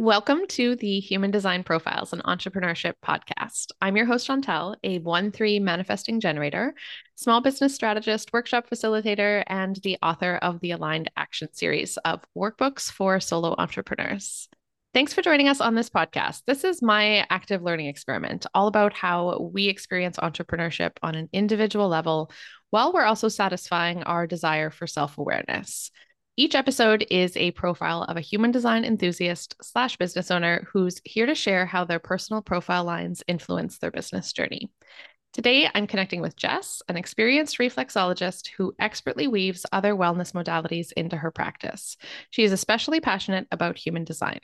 Welcome to the Human Design Profiles and Entrepreneurship podcast. I'm your host, Chantel, a 1 3 manifesting generator, small business strategist, workshop facilitator, and the author of the Aligned Action series of workbooks for solo entrepreneurs. Thanks for joining us on this podcast. This is my active learning experiment, all about how we experience entrepreneurship on an individual level while we're also satisfying our desire for self awareness. Each episode is a profile of a human design enthusiast slash business owner who's here to share how their personal profile lines influence their business journey. Today, I'm connecting with Jess, an experienced reflexologist who expertly weaves other wellness modalities into her practice. She is especially passionate about human design.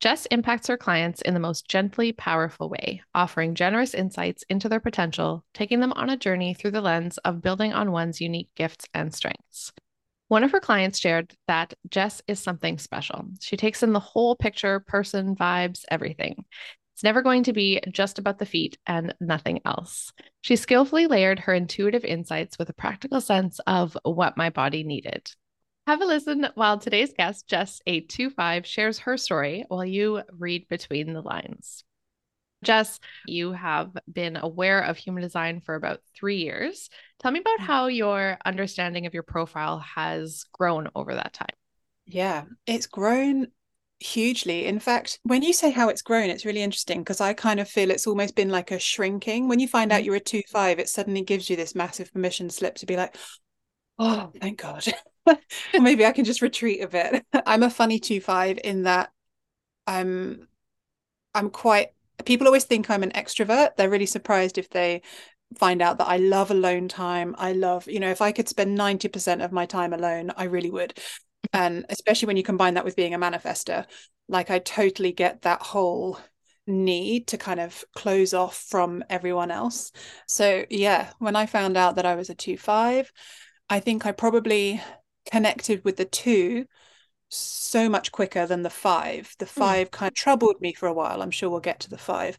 Jess impacts her clients in the most gently powerful way, offering generous insights into their potential, taking them on a journey through the lens of building on one's unique gifts and strengths. One of her clients shared that Jess is something special. She takes in the whole picture, person, vibes, everything. It's never going to be just about the feet and nothing else. She skillfully layered her intuitive insights with a practical sense of what my body needed. Have a listen while today's guest, Jess 825, shares her story while you read between the lines. Jess, you have been aware of human design for about three years. Tell me about how your understanding of your profile has grown over that time. Yeah, it's grown hugely. In fact, when you say how it's grown, it's really interesting because I kind of feel it's almost been like a shrinking. When you find out mm-hmm. you're a two five, it suddenly gives you this massive permission slip to be like, oh, thank God. maybe I can just retreat a bit. I'm a funny two five in that I'm I'm quite people always think I'm an extrovert. They're really surprised if they find out that I love alone time. I love, you know, if I could spend 90% of my time alone, I really would. And especially when you combine that with being a manifester, like I totally get that whole need to kind of close off from everyone else. So, yeah, when I found out that I was a 2 5, I think I probably connected with the two so much quicker than the five. The hmm. five mm. kind of troubled me for a while. I'm sure we'll get to the five.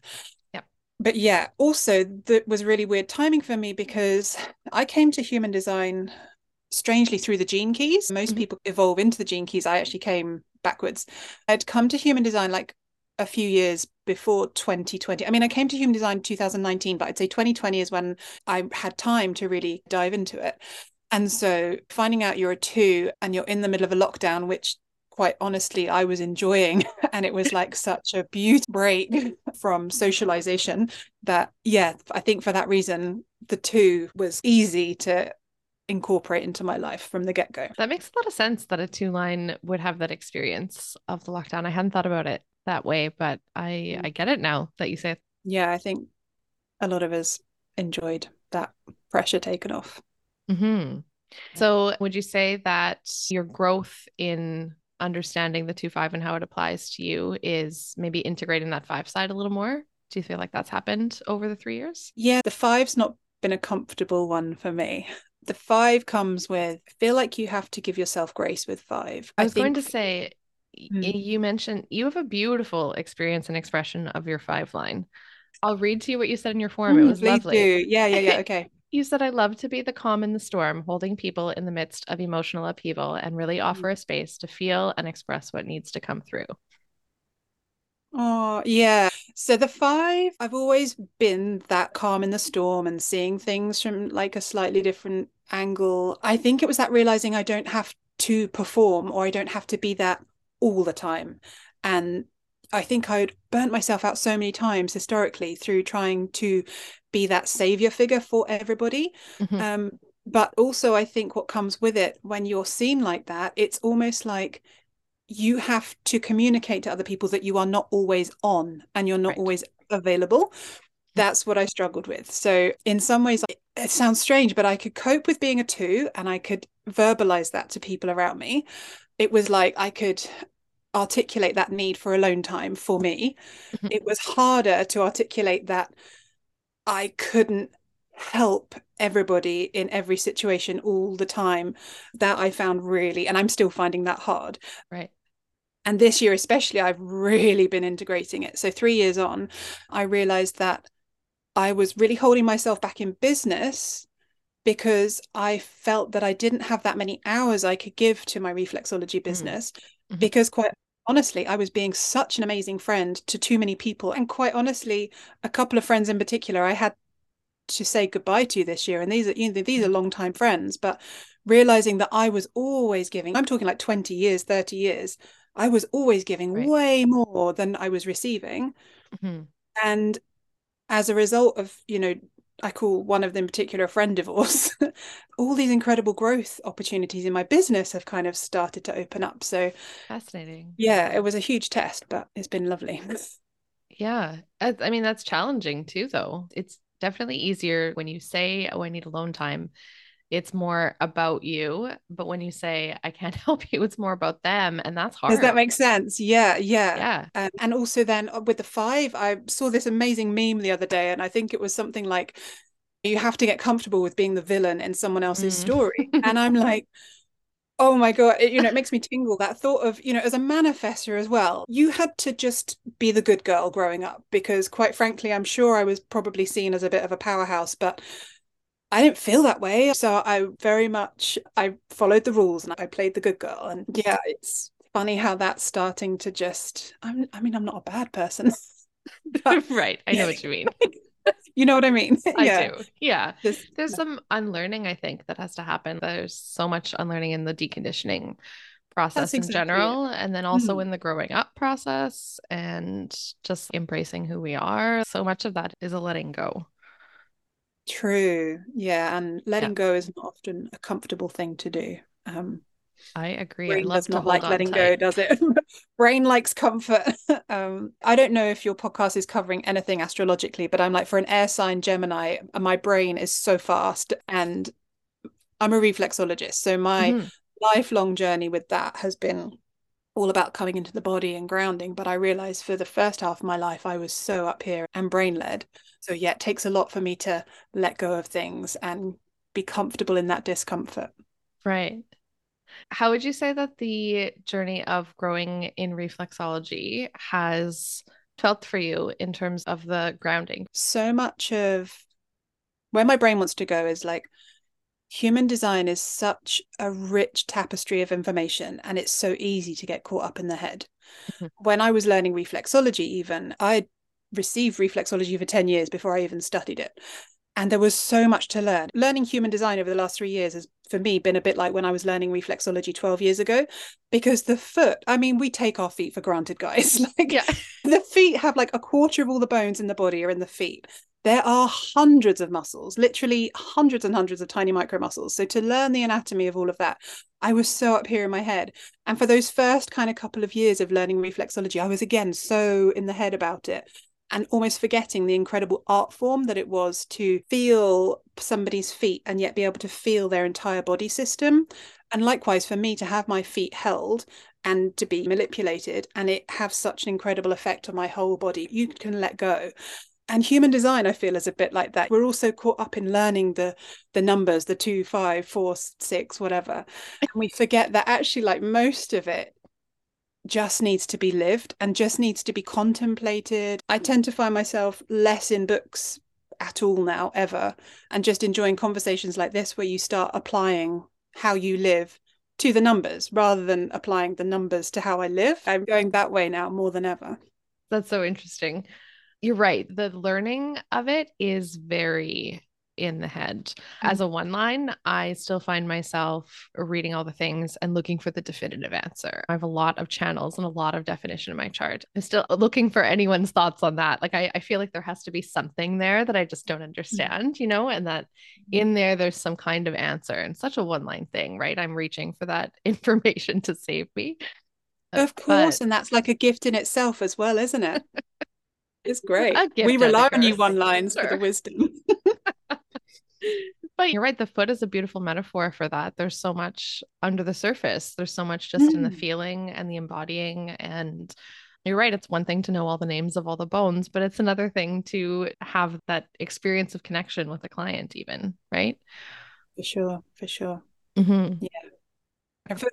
Yeah. But yeah, also that was really weird timing for me because I came to human design strangely through the gene keys. Most mm-hmm. people evolve into the gene keys. I actually came backwards. I'd come to human design like a few years before 2020. I mean, I came to human design 2019, but I'd say 2020 is when I had time to really dive into it. And so finding out you're a two and you're in the middle of a lockdown, which quite honestly I was enjoying, and it was like such a beautiful break from socialization that, yeah, I think for that reason, the two was easy to incorporate into my life from the get go. That makes a lot of sense that a two line would have that experience of the lockdown. I hadn't thought about it that way, but I mm. I get it now that you say it. Yeah, I think a lot of us enjoyed that pressure taken off. Mm-hmm. So, would you say that your growth in understanding the two five and how it applies to you is maybe integrating that five side a little more? Do you feel like that's happened over the three years? Yeah, the five's not been a comfortable one for me. The five comes with, I feel like you have to give yourself grace with five. I was think... going to say, hmm. you mentioned you have a beautiful experience and expression of your five line. I'll read to you what you said in your form. Mm, it was lovely. Do. Yeah, yeah, yeah. Okay. You said, I love to be the calm in the storm, holding people in the midst of emotional upheaval and really mm. offer a space to feel and express what needs to come through. Oh, yeah. So the five, I've always been that calm in the storm and seeing things from like a slightly different angle. I think it was that realizing I don't have to perform or I don't have to be that all the time. And I think I'd burnt myself out so many times historically through trying to be that savior figure for everybody. Mm-hmm. Um, but also, I think what comes with it when you're seen like that, it's almost like you have to communicate to other people that you are not always on and you're not right. always available. That's what I struggled with. So, in some ways, it sounds strange, but I could cope with being a two and I could verbalize that to people around me. It was like I could articulate that need for alone time for me. Mm-hmm. It was harder to articulate that I couldn't help everybody in every situation all the time. That I found really, and I'm still finding that hard. Right. And this year, especially, I've really been integrating it. So, three years on, I realized that I was really holding myself back in business because I felt that I didn't have that many hours I could give to my reflexology mm. Mm-hmm. because quite honestly, I was being such an amazing friend to too many people. And quite honestly, a couple of friends in particular, I had to say goodbye to this year. And these are, you know, these are mm. long time friends, but realizing that I was always giving, I'm talking like 20 years, 30 years, I was always giving right. way more than I was receiving. Mm-hmm. And as a result of, you know, I call one of them particular a friend divorce, all these incredible growth opportunities in my business have kind of started to open up. So fascinating. Yeah, it was a huge test, but it's been lovely. Yeah. I, mean, that's challenging too, though. It's definitely easier when you say, Oh, I need alone time. It's more about you. But when you say, I can't help you, it's more about them. And that's hard. Does that make sense? Yeah. Yeah. Yeah. Um, and also, then uh, with the five, I saw this amazing meme the other day, and I think it was something like, you have to get comfortable with being the villain in someone else's mm. story. and I'm like, oh my god it, you know it makes me tingle that thought of you know as a manifester as well you had to just be the good girl growing up because quite frankly i'm sure i was probably seen as a bit of a powerhouse but I didn't feel that way. So I very much I followed the rules and I played the good girl. And yeah, it's funny how that's starting to just I'm, I mean, I'm not a bad person. but, right. I know what you mean. you know what I mean? I yeah. do. Yeah. Just, There's some unlearning, I think, that has to happen. There's so much unlearning in the deconditioning process in general, it. and then also mm. in the growing up process and just embracing who we are. So much of that is a letting go. True. Yeah. And letting yeah. go is not often a comfortable thing to do. Um, I agree. Brain does not like letting go, does it? brain likes comfort. um, I don't know if your podcast is covering anything astrologically, but I'm like for an air sign Gemini, and my brain is so fast, and I'm a reflexologist, so my mm-hmm. lifelong journey with that has been all about coming into the body and grounding. But I realized for the first half of my life, I was so up here and brain led. So yeah, it takes a lot for me to let go of things and be comfortable in that discomfort. Right. How would you say that the journey of growing in reflexology has felt for you in terms of the grounding? So much of where my brain wants to go is like human design is such a rich tapestry of information and it's so easy to get caught up in the head. Mm-hmm. When I was learning reflexology, even I received reflexology for 10 years before I even studied it. And there was so much to learn. Learning human design over the last three years has, for me, been a bit like when I was learning reflexology 12 years ago, because the foot, I mean, we take our feet for granted, guys. like, yeah. the feet have like a quarter of all the bones in the body are in the feet. There are hundreds of muscles, literally hundreds and hundreds of tiny micro muscles. So to learn the anatomy of all of that, I was so up here in my head. And for those first kind of couple of years of learning reflexology, I was again so in the head about it and almost forgetting the incredible art form that it was to feel somebody's feet and yet be able to feel their entire body system. And likewise, for me to have my feet held and to be manipulated and it have such an incredible effect on my whole body, you can let go. And human design, I feel, is a bit like that. We're also caught up in learning the the numbers, the two, five, four, six, whatever. And we forget that actually, like most of it just needs to be lived and just needs to be contemplated. I tend to find myself less in books at all now, ever, and just enjoying conversations like this where you start applying how you live to the numbers rather than applying the numbers to how I live. I'm going that way now more than ever. That's so interesting. You're right. The learning of it is very in the head. Mm-hmm. As a one line, I still find myself reading all the things and looking for the definitive answer. I have a lot of channels and a lot of definition in my chart. I'm still looking for anyone's thoughts on that. Like, I, I feel like there has to be something there that I just don't mm-hmm. understand, you know, and that mm-hmm. in there, there's some kind of answer and such a one line thing, right? I'm reaching for that information to save me. Of course. But... And that's like a gift in itself as well, isn't it? It's great. We rely on you one lines for the wisdom. but you're right. The foot is a beautiful metaphor for that. There's so much under the surface. There's so much just mm. in the mm. feeling and the embodying. And you're right. It's one thing to know all the names of all the bones, but it's another thing to have that experience of connection with a client, even, right? For sure. For sure. Mm-hmm. Yeah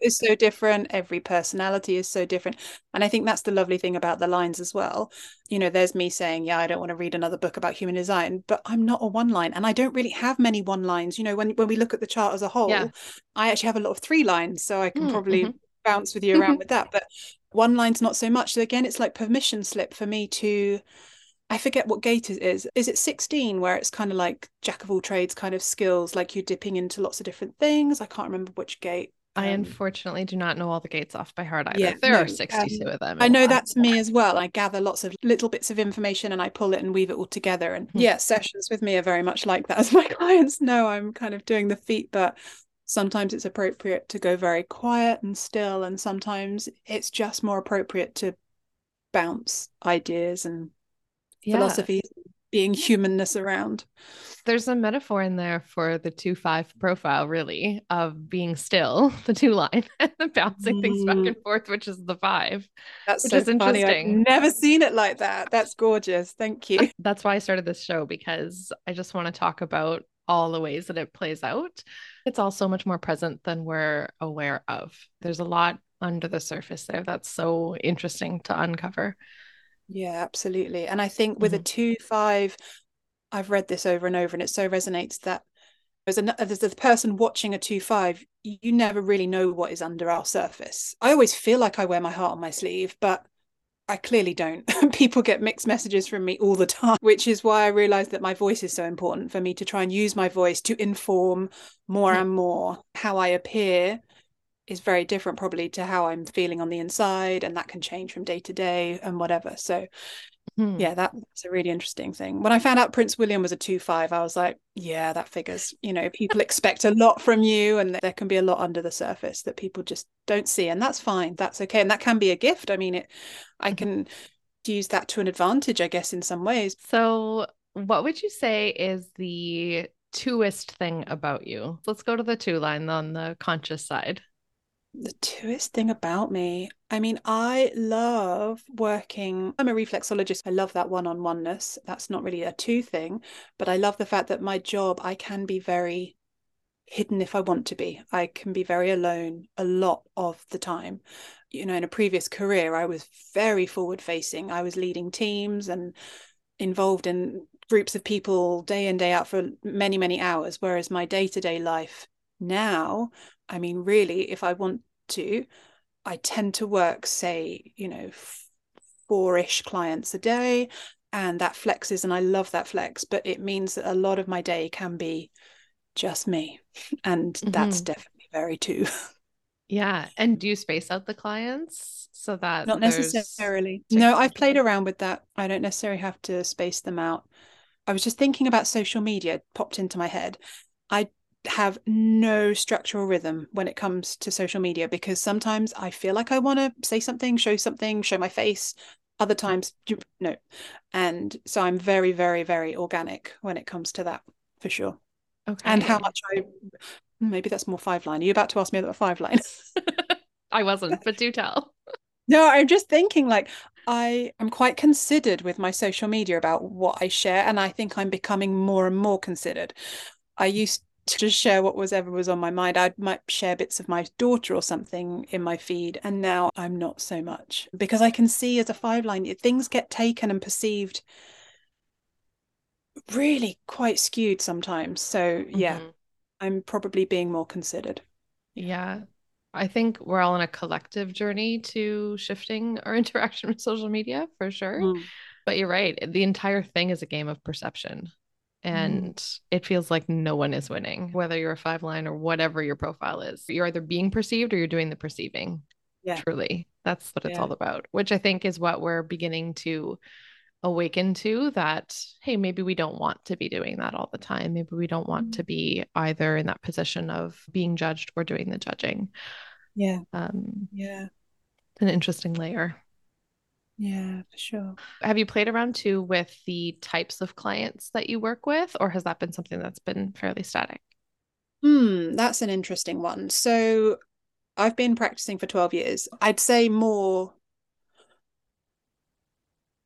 is so different every personality is so different and i think that's the lovely thing about the lines as well you know there's me saying yeah i don't want to read another book about human design but i'm not a one line and i don't really have many one lines you know when when we look at the chart as a whole yeah. i actually have a lot of three lines so i can mm, probably mm-hmm. bounce with you around with that but One line's not so much. So again, it's like permission slip for me to I forget what gate it is. Is it 16 where it's kind of like jack of all trades kind of skills, like you're dipping into lots of different things? I can't remember which gate. I Um, unfortunately do not know all the gates off by heart either. yeah, there no, are 62 um, of them. I know Wow. that's me as well. I gather lots of little bits of information and I pull it and weave it all together. And Hmm. yeah, sessions with me are very much like that. As my clients know, I'm kind of doing the feet, but sometimes it's appropriate to go very quiet and still. And sometimes it's just more appropriate to bounce ideas and Yeah. philosophies, being humanness around. There's a metaphor in there for the 2 5 profile, really, of being still, the two line, and the bouncing things back Mm. and forth, which is the five. That's Which so is funny. I've interesting. never seen it like that. That's gorgeous. Thank you. That's why I started this show because I just want to talk about all the ways that it plays out. It's all so much more present than we're aware of. There's a lot under the surface there that's so interesting to uncover. Yeah, absolutely. And I think with a two five, I've read this over and over, and it so resonates that as a as a person watching a two five, you never really know what is under our surface. I always feel like I wear my heart on my sleeve, but I clearly don't. People get mixed messages from me all the time, which is why I realized that my voice is so important for me to try and use my voice to inform more Mm. and more how I appear is very different probably to how I'm feeling on the inside and that can change from day to day and whatever. So Hmm. yeah, that- that's a really interesting thing. When I found out Prince William was a 2-5, I was like, yeah, that figures. You know, people expect a lot from you and there can be a lot under the surface that people just don't see and that's fine. That's okay. And that can be a gift. I mean, it I Mhm. can use that to an advantage, I guess in some ways. So, what would you say is the twoist thing about you? Let's go to the two line on the conscious side. The truest thing about me, I mean, I love working. I'm a reflexologist. I love that one on oneness. That's not really a two thing, but I love the fact that my job, I can be very hidden if I want to be. I can be very alone a lot of the time. You know, in a previous career, I was very forward facing. I was leading teams and involved in groups of people day in, day out for many, many hours. Whereas my day to day life now, I mean, really, if I want to, I tend to work, say, you know, four ish clients a day. And that flexes, and I love that flex, but it means that a lot of my day can be just me. And that's Mhm. definitely very two. Yeah. And do you space out the clients so that Not necessarily. No, I've played around with that. I don't necessarily have to space them out. I was just thinking about social media, popped into my head. I have no structural rhythm when it comes to social media because sometimes I feel like I want to say something, show something, show my face. Other times, no. And so I'm very, very, very organic when it comes to that, for sure. Okay. And how much I, maybe that's more five line. Are you about to ask me about five line? I wasn't, but do tell. No, I'm just thinking like I am quite considered with my social media about what I share, and I think I'm becoming more and more considered. I used to just share what was ever was on my mind. I might share bits of my daughter or something in my feed, and now I'm not so much because I can see as a five line things get taken and perceived really quite skewed sometimes. So yeah, Mhm. I'm probably being more considered. Yeah. I think we're all on a collective journey to shifting our interaction with social media for sure. Mm. But you're right. The entire thing is a game of perception. And it feels like no one is winning, whether you're a five line or whatever your profile is. You're either being perceived or you're doing the perceiving. Yeah. Truly. That's what it's Yeah. all about, which I think is what we're beginning to awaken to that, hey, maybe we don't want to be doing that all the time. Maybe we don't want to be either in that position of being judged or doing the judging. Yeah, Um, yeah, an interesting layer. Yeah, for sure. Have you played around too with the types of clients that you work with, or has that been something that's been fairly static? Hmm, that's an interesting one. So I've been practicing for 12 years. I'd say more,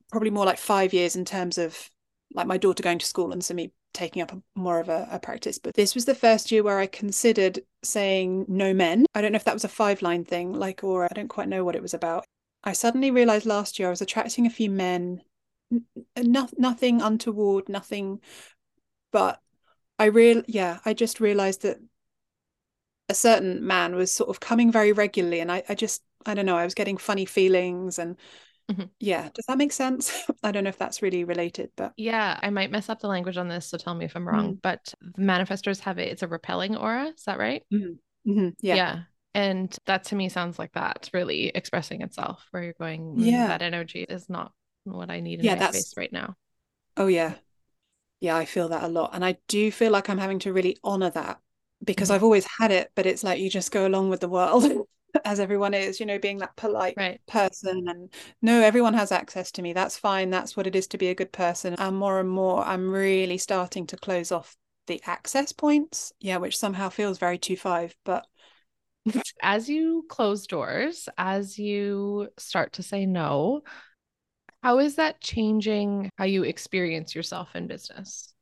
probably more like five years in terms of like my daughter going to school and so me taking up a, more of a, a practice. But this was the first year where I considered saying no men. I don't know if that was a five line thing, like, or I don't quite know what it was about. I suddenly realized last year I was attracting a few men, no, nothing untoward, nothing, but I real yeah, I just realized that a certain man was sort of coming very regularly and I, I just I don't know, I was getting funny feelings and mm-hmm. yeah, does that make sense? I don't know if that's really related, but yeah, I might mess up the language on this, so tell me if I'm wrong. Mm-hmm. But manifestors have it, it's a repelling aura, is that right? Mm-hmm. mm-hmm. Yeah. Yeah. And that to me sounds like that really expressing itself, where you're going, mm, yeah, that energy is not what I need in yeah, my that's... space right now. Oh yeah. Yeah, I feel that a lot. And I do feel like I'm having to really honor that because mm-hmm. I've always had it, but it's like you just go along with the world as everyone is, you know, being that polite right. person. And no, everyone has access to me. That's fine. That's what it is to be a good person. And more and more, I'm really starting to close off the access points. Yeah, which somehow feels very two five, but as you close doors, as you start to say no, how is that changing how you experience yourself in business?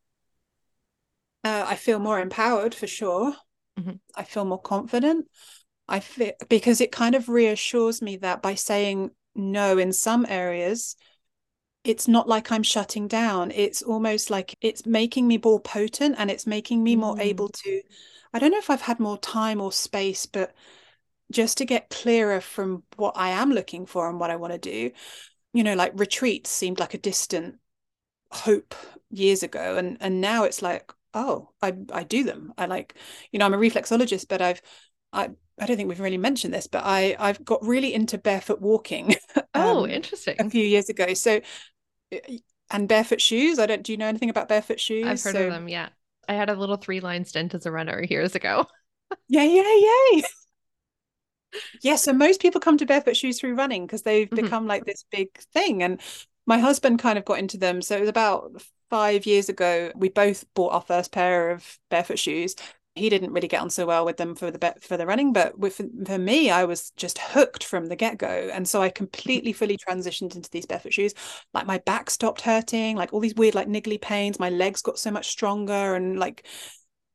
Uh, I feel more empowered for sure. Mm-hmm. I feel more confident. I feel because it kind of reassures me that by saying no in some areas, it's not like I'm shutting down. It's almost like it's making me more potent and it's making me mm. more able to. I don't know if I've had more time or space, but just to get clearer from what I am looking for and what I want to do. You know, like retreats seemed like a distant hope years ago. And and now it's like, oh i i do them i like you know i'm a reflexologist but i've i i don't think we've really mentioned this but i i've got really into barefoot walking oh um, interesting. a few years ago. So and barefoot shoes i don't do you know anything about barefoot shoes? i've heard so, of them yeah. I had a little three line stint as a runner years ago. Yeah yeah yeah yeah so most people come to barefoot shoes through running because they've mm-hmm. become like this big thing. And my husband kind of got into them. So it was about five years ago, we both bought our first pair of barefoot shoes. He didn't really get on so well with them for the for the running, but with for me, I was just hooked from the get go, and so I completely fully transitioned into these barefoot shoes. Like my back stopped hurting, like all these weird like niggly pains. My legs got so much stronger, and like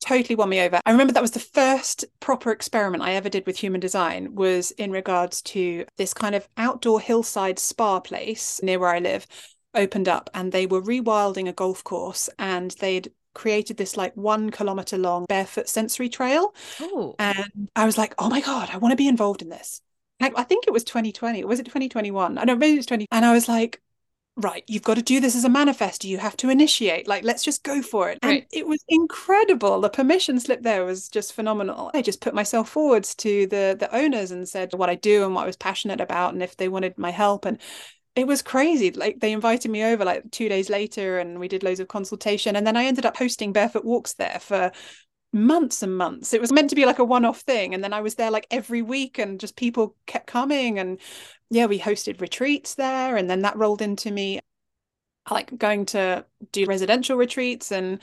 totally won me over. I remember that was the first proper experiment I ever did with human design was in regards to this kind of outdoor hillside spa place near where I live opened up and they were rewilding a golf course and they'd created this like one kilometer long barefoot sensory trail. Ooh. And I was like, oh my God, I want to be involved in this. I think it was 2020. Or was it 2021? I know maybe it was 20. And I was like, right, you've got to do this as a manifester. You have to initiate. Like, let's just go for it. Right. And it was incredible. The permission slip there was just phenomenal. I just put myself forwards to the the owners and said what I do and what I was passionate about and if they wanted my help. And it was crazy. Like they invited me over like two days later and we did loads of consultation. And then I ended up hosting barefoot walks there for months and months. It was meant to be like a one-off thing. And then I was there like every week and just people kept coming. And yeah, we hosted retreats there. And then that rolled into me like going to do residential retreats and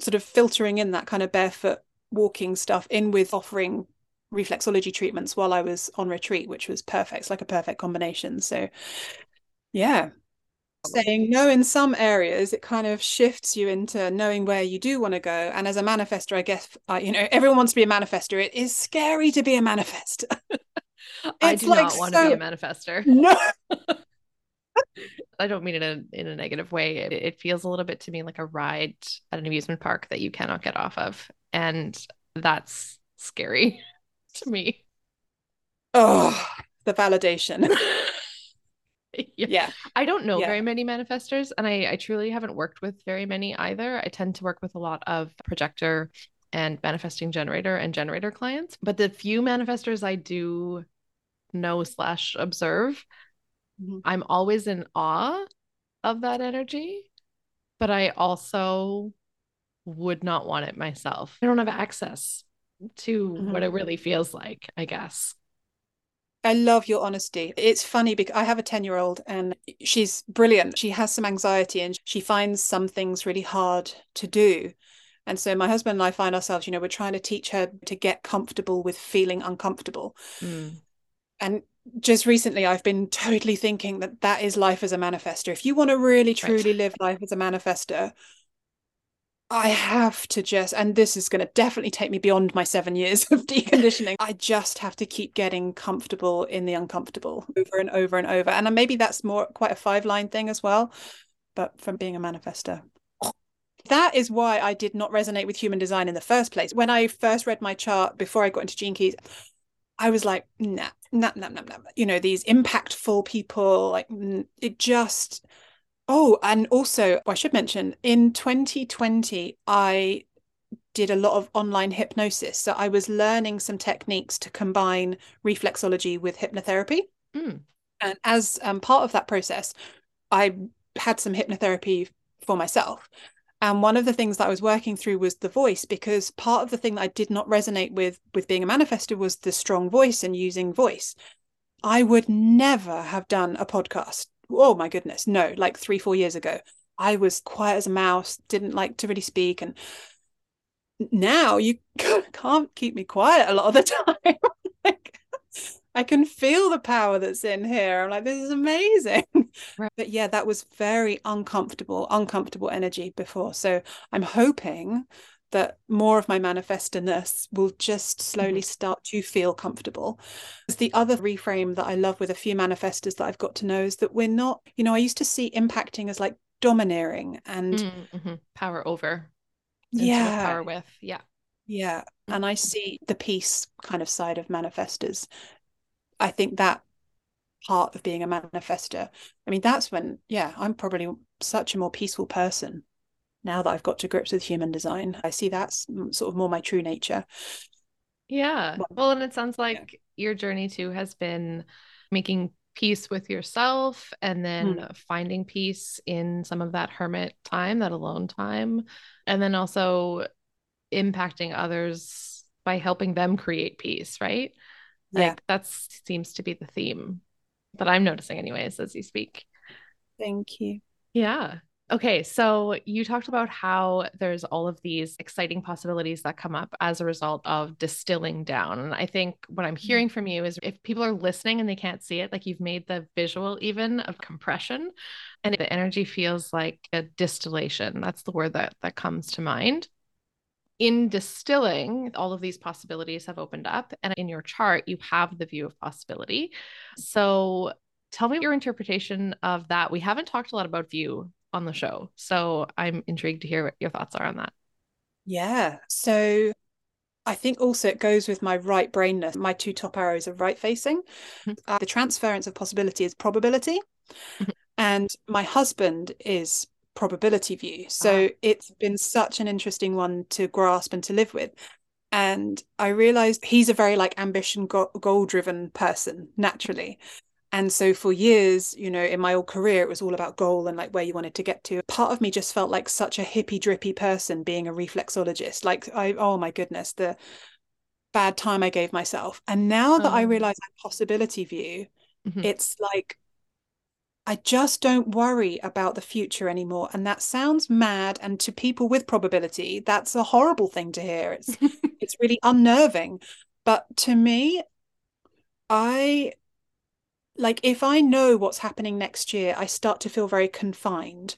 sort of filtering in that kind of barefoot walking stuff in with offering reflexology treatments while I was on retreat, which was perfect. It's like a perfect combination. So yeah. Saying no in some areas, it kind of shifts you into knowing where you do want to go. And as a manifester, I guess, uh, you know, everyone wants to be a manifester. It is scary to be a manifester. I do like not want so... to be a manifester. No. I don't mean it in a, in a negative way. It, it feels a little bit to me like a ride at an amusement park that you cannot get off of. And that's scary to me. Oh, the validation. yeah. yeah. I don't know yeah. very many manifestors, and I, I truly haven't worked with very many either. I tend to work with a lot of projector and manifesting generator and generator clients. But the few manifestors I do know slash observe, mm-hmm. I'm always in awe of that energy. But I also would not want it myself. I don't have access to mm-hmm. what it really feels like, I guess. I love your honesty. It's funny because I have a 10 year old and she's brilliant. She has some anxiety and she finds some things really hard to do. And so my husband and I find ourselves, you know, we're trying to teach her to get comfortable with feeling uncomfortable. Mm. And just recently, I've been totally thinking that that is life as a manifester. If you want to really truly right. live life as a manifester, I have to just, and this is going to definitely take me beyond my seven years of deconditioning. I just have to keep getting comfortable in the uncomfortable over and over and over. And maybe that's more quite a five line thing as well, but from being a manifester. That is why I did not resonate with human design in the first place. When I first read my chart before I got into Gene Keys, I was like, nah, nah, nah, nah, nah. You know, these impactful people, like it just. Oh, and also, I should mention in 2020, I did a lot of online hypnosis. So I was learning some techniques to combine reflexology with hypnotherapy. Mm. And as um, part of that process, I had some hypnotherapy for myself. And one of the things that I was working through was the voice, because part of the thing that I did not resonate with with being a manifester was the strong voice and using voice. I would never have done a podcast. Oh my goodness, no, like three, four years ago. I was quiet as a mouse, didn't like to really speak. And now you can't keep me quiet a lot of the time. like, I can feel the power that's in here. I'm like, this is amazing. Right. But yeah, that was very uncomfortable, uncomfortable energy before. So I'm hoping that more of my manifestness will just slowly mm-hmm. start to feel comfortable. It's the other reframe that I love with a few manifestors that I've got to know is that we're not, you know, I used to see impacting as like domineering and mm-hmm. power over. Yeah. Power with. Yeah. Yeah. And I see the peace kind of side of manifestors I think that part of being a manifester, I mean, that's when, yeah, I'm probably such a more peaceful person now that I've got to grips with human design. I see that's sort of more my true nature. Yeah. Well, and it sounds like yeah. your journey too has been making peace with yourself and then mm. finding peace in some of that hermit time, that alone time, and then also impacting others by helping them create peace, right? Yeah. Like that seems to be the theme that I'm noticing, anyways, as you speak. Thank you. Yeah. Okay, so you talked about how there's all of these exciting possibilities that come up as a result of distilling down. And I think what I'm mm-hmm. hearing from you is if people are listening and they can't see it, like you've made the visual even of compression and the energy feels like a distillation. That's the word that that comes to mind in distilling, all of these possibilities have opened up. And in your chart, you have the view of possibility. So tell me your interpretation of that. We haven't talked a lot about view on the show. So I'm intrigued to hear what your thoughts are on that. Yeah. So I think also it goes with my right brainness. My two top arrows are right facing. Mm-hmm. Uh, the transference of possibility is probability. Mm-hmm. And my husband is probability view. So uh-huh. it's been such an interesting one to grasp and to live with. And I realized he's a very like ambition goal driven person naturally. And so for years, you know, in my old career, it was all about goal and like where you wanted to get to. Part of me just felt like such a hippy drippy person being a reflexologist. Like I, oh my goodness, the bad time I gave myself. And now that I oh. realize that possibility view, mm-hmm. it's like I just don't worry about the future anymore. And that sounds mad. And to people with probability, that's a horrible thing to hear. It's it's really unnerving. But to me, I like if I know what's happening next year, I start to feel very confined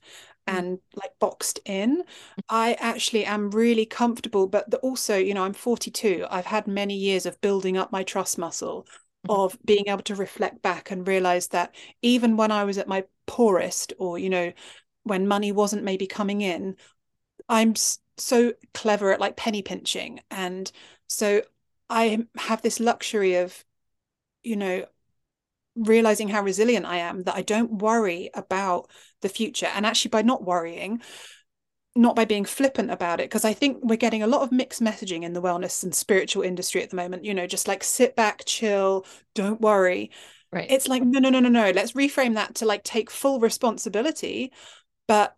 mm. and like boxed in. I actually am really comfortable, but also, you know, I'm 42. I've had many years of building up my trust muscle of being able to reflect back and realize that even when I was at my poorest, or, you know, when money wasn't maybe coming in, I'm so clever at like penny pinching. And so I have this luxury of, you know, realizing how resilient I am that I don't worry about the future. And actually, by not worrying, not by being flippant about it because i think we're getting a lot of mixed messaging in the wellness and spiritual industry at the moment you know just like sit back chill don't worry right it's like no no no no no let's reframe that to like take full responsibility but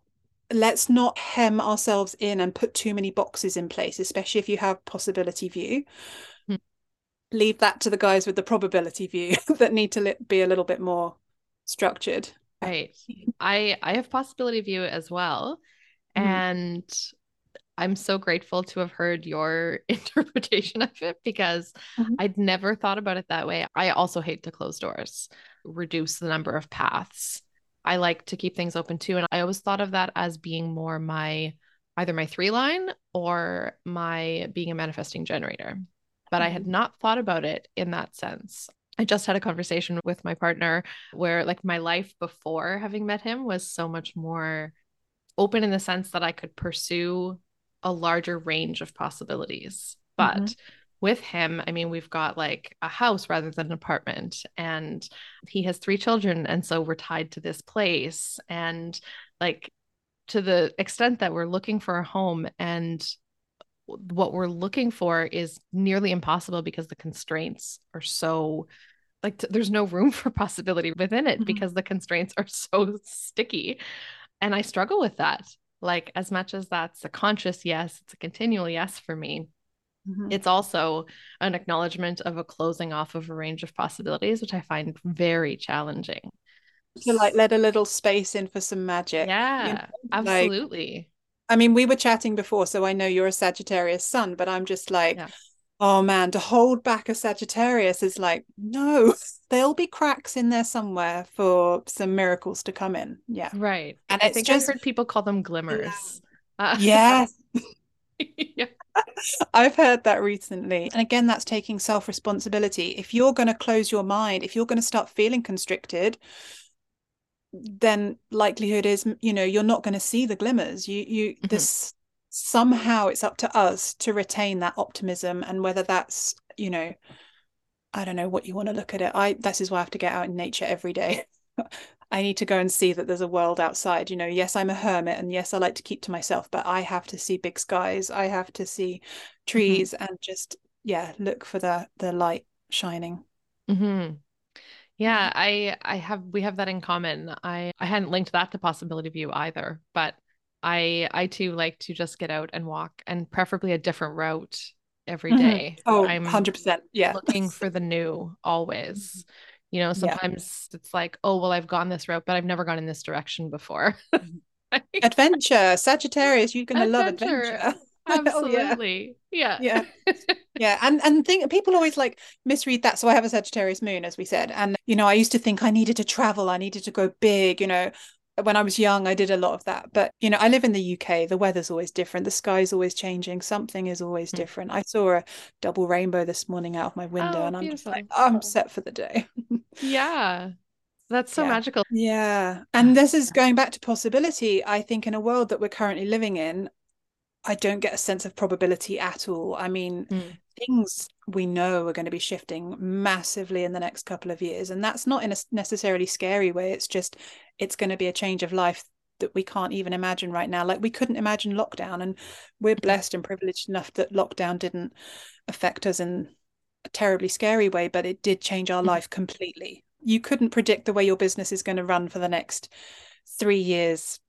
let's not hem ourselves in and put too many boxes in place especially if you have possibility view. Leave that to the guys with the probability view that need to li- be a little bit more structured right i i have possibility view as well Mm-hmm. And I'm so grateful to have heard your interpretation of it because mm-hmm. I'd never thought about it that way. I also hate to close doors, reduce the number of paths. I like to keep things open too. And I always thought of that as being more my either my three line or my being a manifesting generator. But mm-hmm. I had mm-hmm. not thought about it in that sense. I just had a conversation with my partner where, like, my life before having met him was so much more open in the sense that I could pursue a larger range of possibilities. But mm-hmm. with him, I mean, we've got like a house rather than an apartment, and he has three children. And so we're tied to this place. And like to the extent that we're looking for a home and what we're looking for is nearly impossible because the constraints are so like t- there's no room for possibility within it mm-hmm. because the constraints are so sticky and i struggle with that like as much as that's a conscious yes it's a continual yes for me mm-hmm. it's also an acknowledgement of a closing off of a range of possibilities which i find very challenging to like let a little space in for some magic yeah you know? absolutely like, I mean, we were chatting before, so I know you're a Sagittarius sun, but I'm just like, yeah. oh man, to hold back a Sagittarius is like, no, there'll be cracks in there somewhere for some miracles to come in. Yeah. Right. And I think just, I've heard people call them glimmers. Yeah. Uh, yes. yeah. I've heard that recently. And again, that's taking self responsibility. If you're going to close your mind, if you're going to start feeling constricted, then likelihood is you know you're not going to see the glimmers you you mm-hmm. this somehow it's up to us to retain that optimism and whether that's you know i don't know what you want to look at it i this is why i have to get out in nature every day i need to go and see that there's a world outside you know yes i'm a hermit and yes i like to keep to myself but i have to see big skies i have to see mm-hmm. trees mm-hmm. and just yeah look for the the light shining mm-hmm. Yeah, I I have we have that in common. I I hadn't linked that to possibility view either, but I I too like to just get out and walk and preferably a different route every day. Mm-hmm. Mm-hmm. Oh, I'm 100%. Yeah. looking for the new always. You know, sometimes yeah. it's like, oh, well, I've gone this route, but I've never gone in this direction before. Mm-hmm. adventure, Sagittarius, you're going to love adventure. Absolutely. yeah. Yeah. Yeah. yeah. And and think people always like misread that. So I have a Sagittarius moon, as we said. And you know, I used to think I needed to travel, I needed to go big, you know. When I was young, I did a lot of that. But you know, I live in the UK. The weather's always different. The sky's always changing. Something is always mm. different. I saw a double rainbow this morning out of my window, oh, and I'm beautiful. just like, oh, I'm set for the day. yeah. That's so yeah. magical. Yeah. And this is going back to possibility. I think in a world that we're currently living in, I don't get a sense of probability at all. I mean, mm. things we know are going to be shifting massively in the next couple of years. And that's not in a necessarily scary way. It's just, it's going to be a change of life that we can't even imagine right now. Like we couldn't imagine lockdown. And we're blessed and privileged enough that lockdown didn't affect us in a terribly scary way, but it did change our mm. life completely. You couldn't predict the way your business is going to run for the next three years.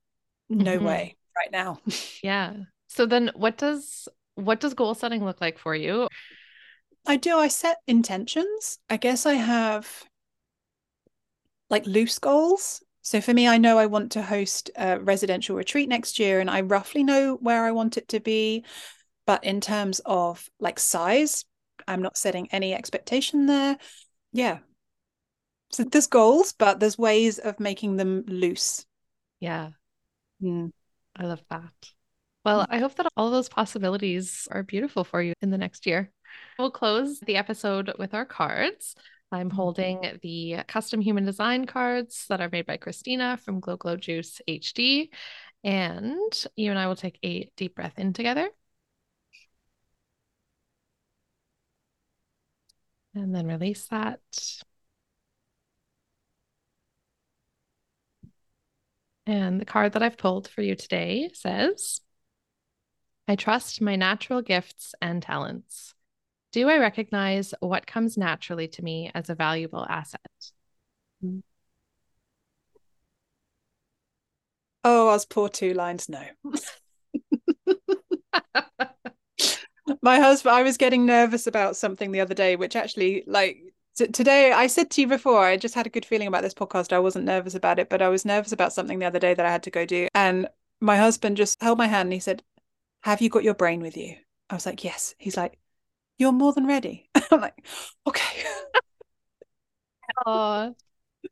No mm-hmm. way right now. yeah. So then what does what does goal setting look like for you? I do. I set intentions. I guess I have like loose goals. So for me, I know I want to host a residential retreat next year and I roughly know where I want it to be. But in terms of like size, I'm not setting any expectation there. Yeah. So there's goals, but there's ways of making them loose. Yeah. Mm. I love that. Well, I hope that all those possibilities are beautiful for you in the next year. We'll close the episode with our cards. I'm mm-hmm. holding the custom human design cards that are made by Christina from Glow Glow Juice HD. And you and I will take a deep breath in together. And then release that. And the card that I've pulled for you today says, I trust my natural gifts and talents. Do I recognize what comes naturally to me as a valuable asset? Oh, I was poor two lines. No. my husband, I was getting nervous about something the other day, which actually, like, t- today I said to you before, I just had a good feeling about this podcast. I wasn't nervous about it, but I was nervous about something the other day that I had to go do. And my husband just held my hand and he said, have you got your brain with you? I was like, Yes. He's like, You're more than ready. I'm like, Okay. oh,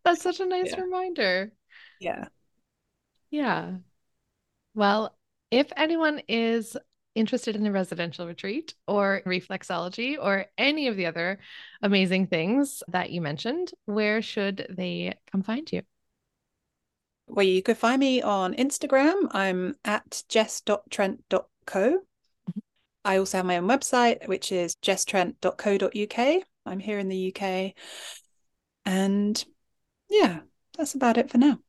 that's such a nice yeah. reminder. Yeah. Yeah. Well, if anyone is interested in a residential retreat or reflexology or any of the other amazing things that you mentioned, where should they come find you? Well, you could find me on Instagram. I'm at jess.trent.co. Mm-hmm. I also have my own website, which is jesstrent.co.uk. I'm here in the UK. And yeah, that's about it for now.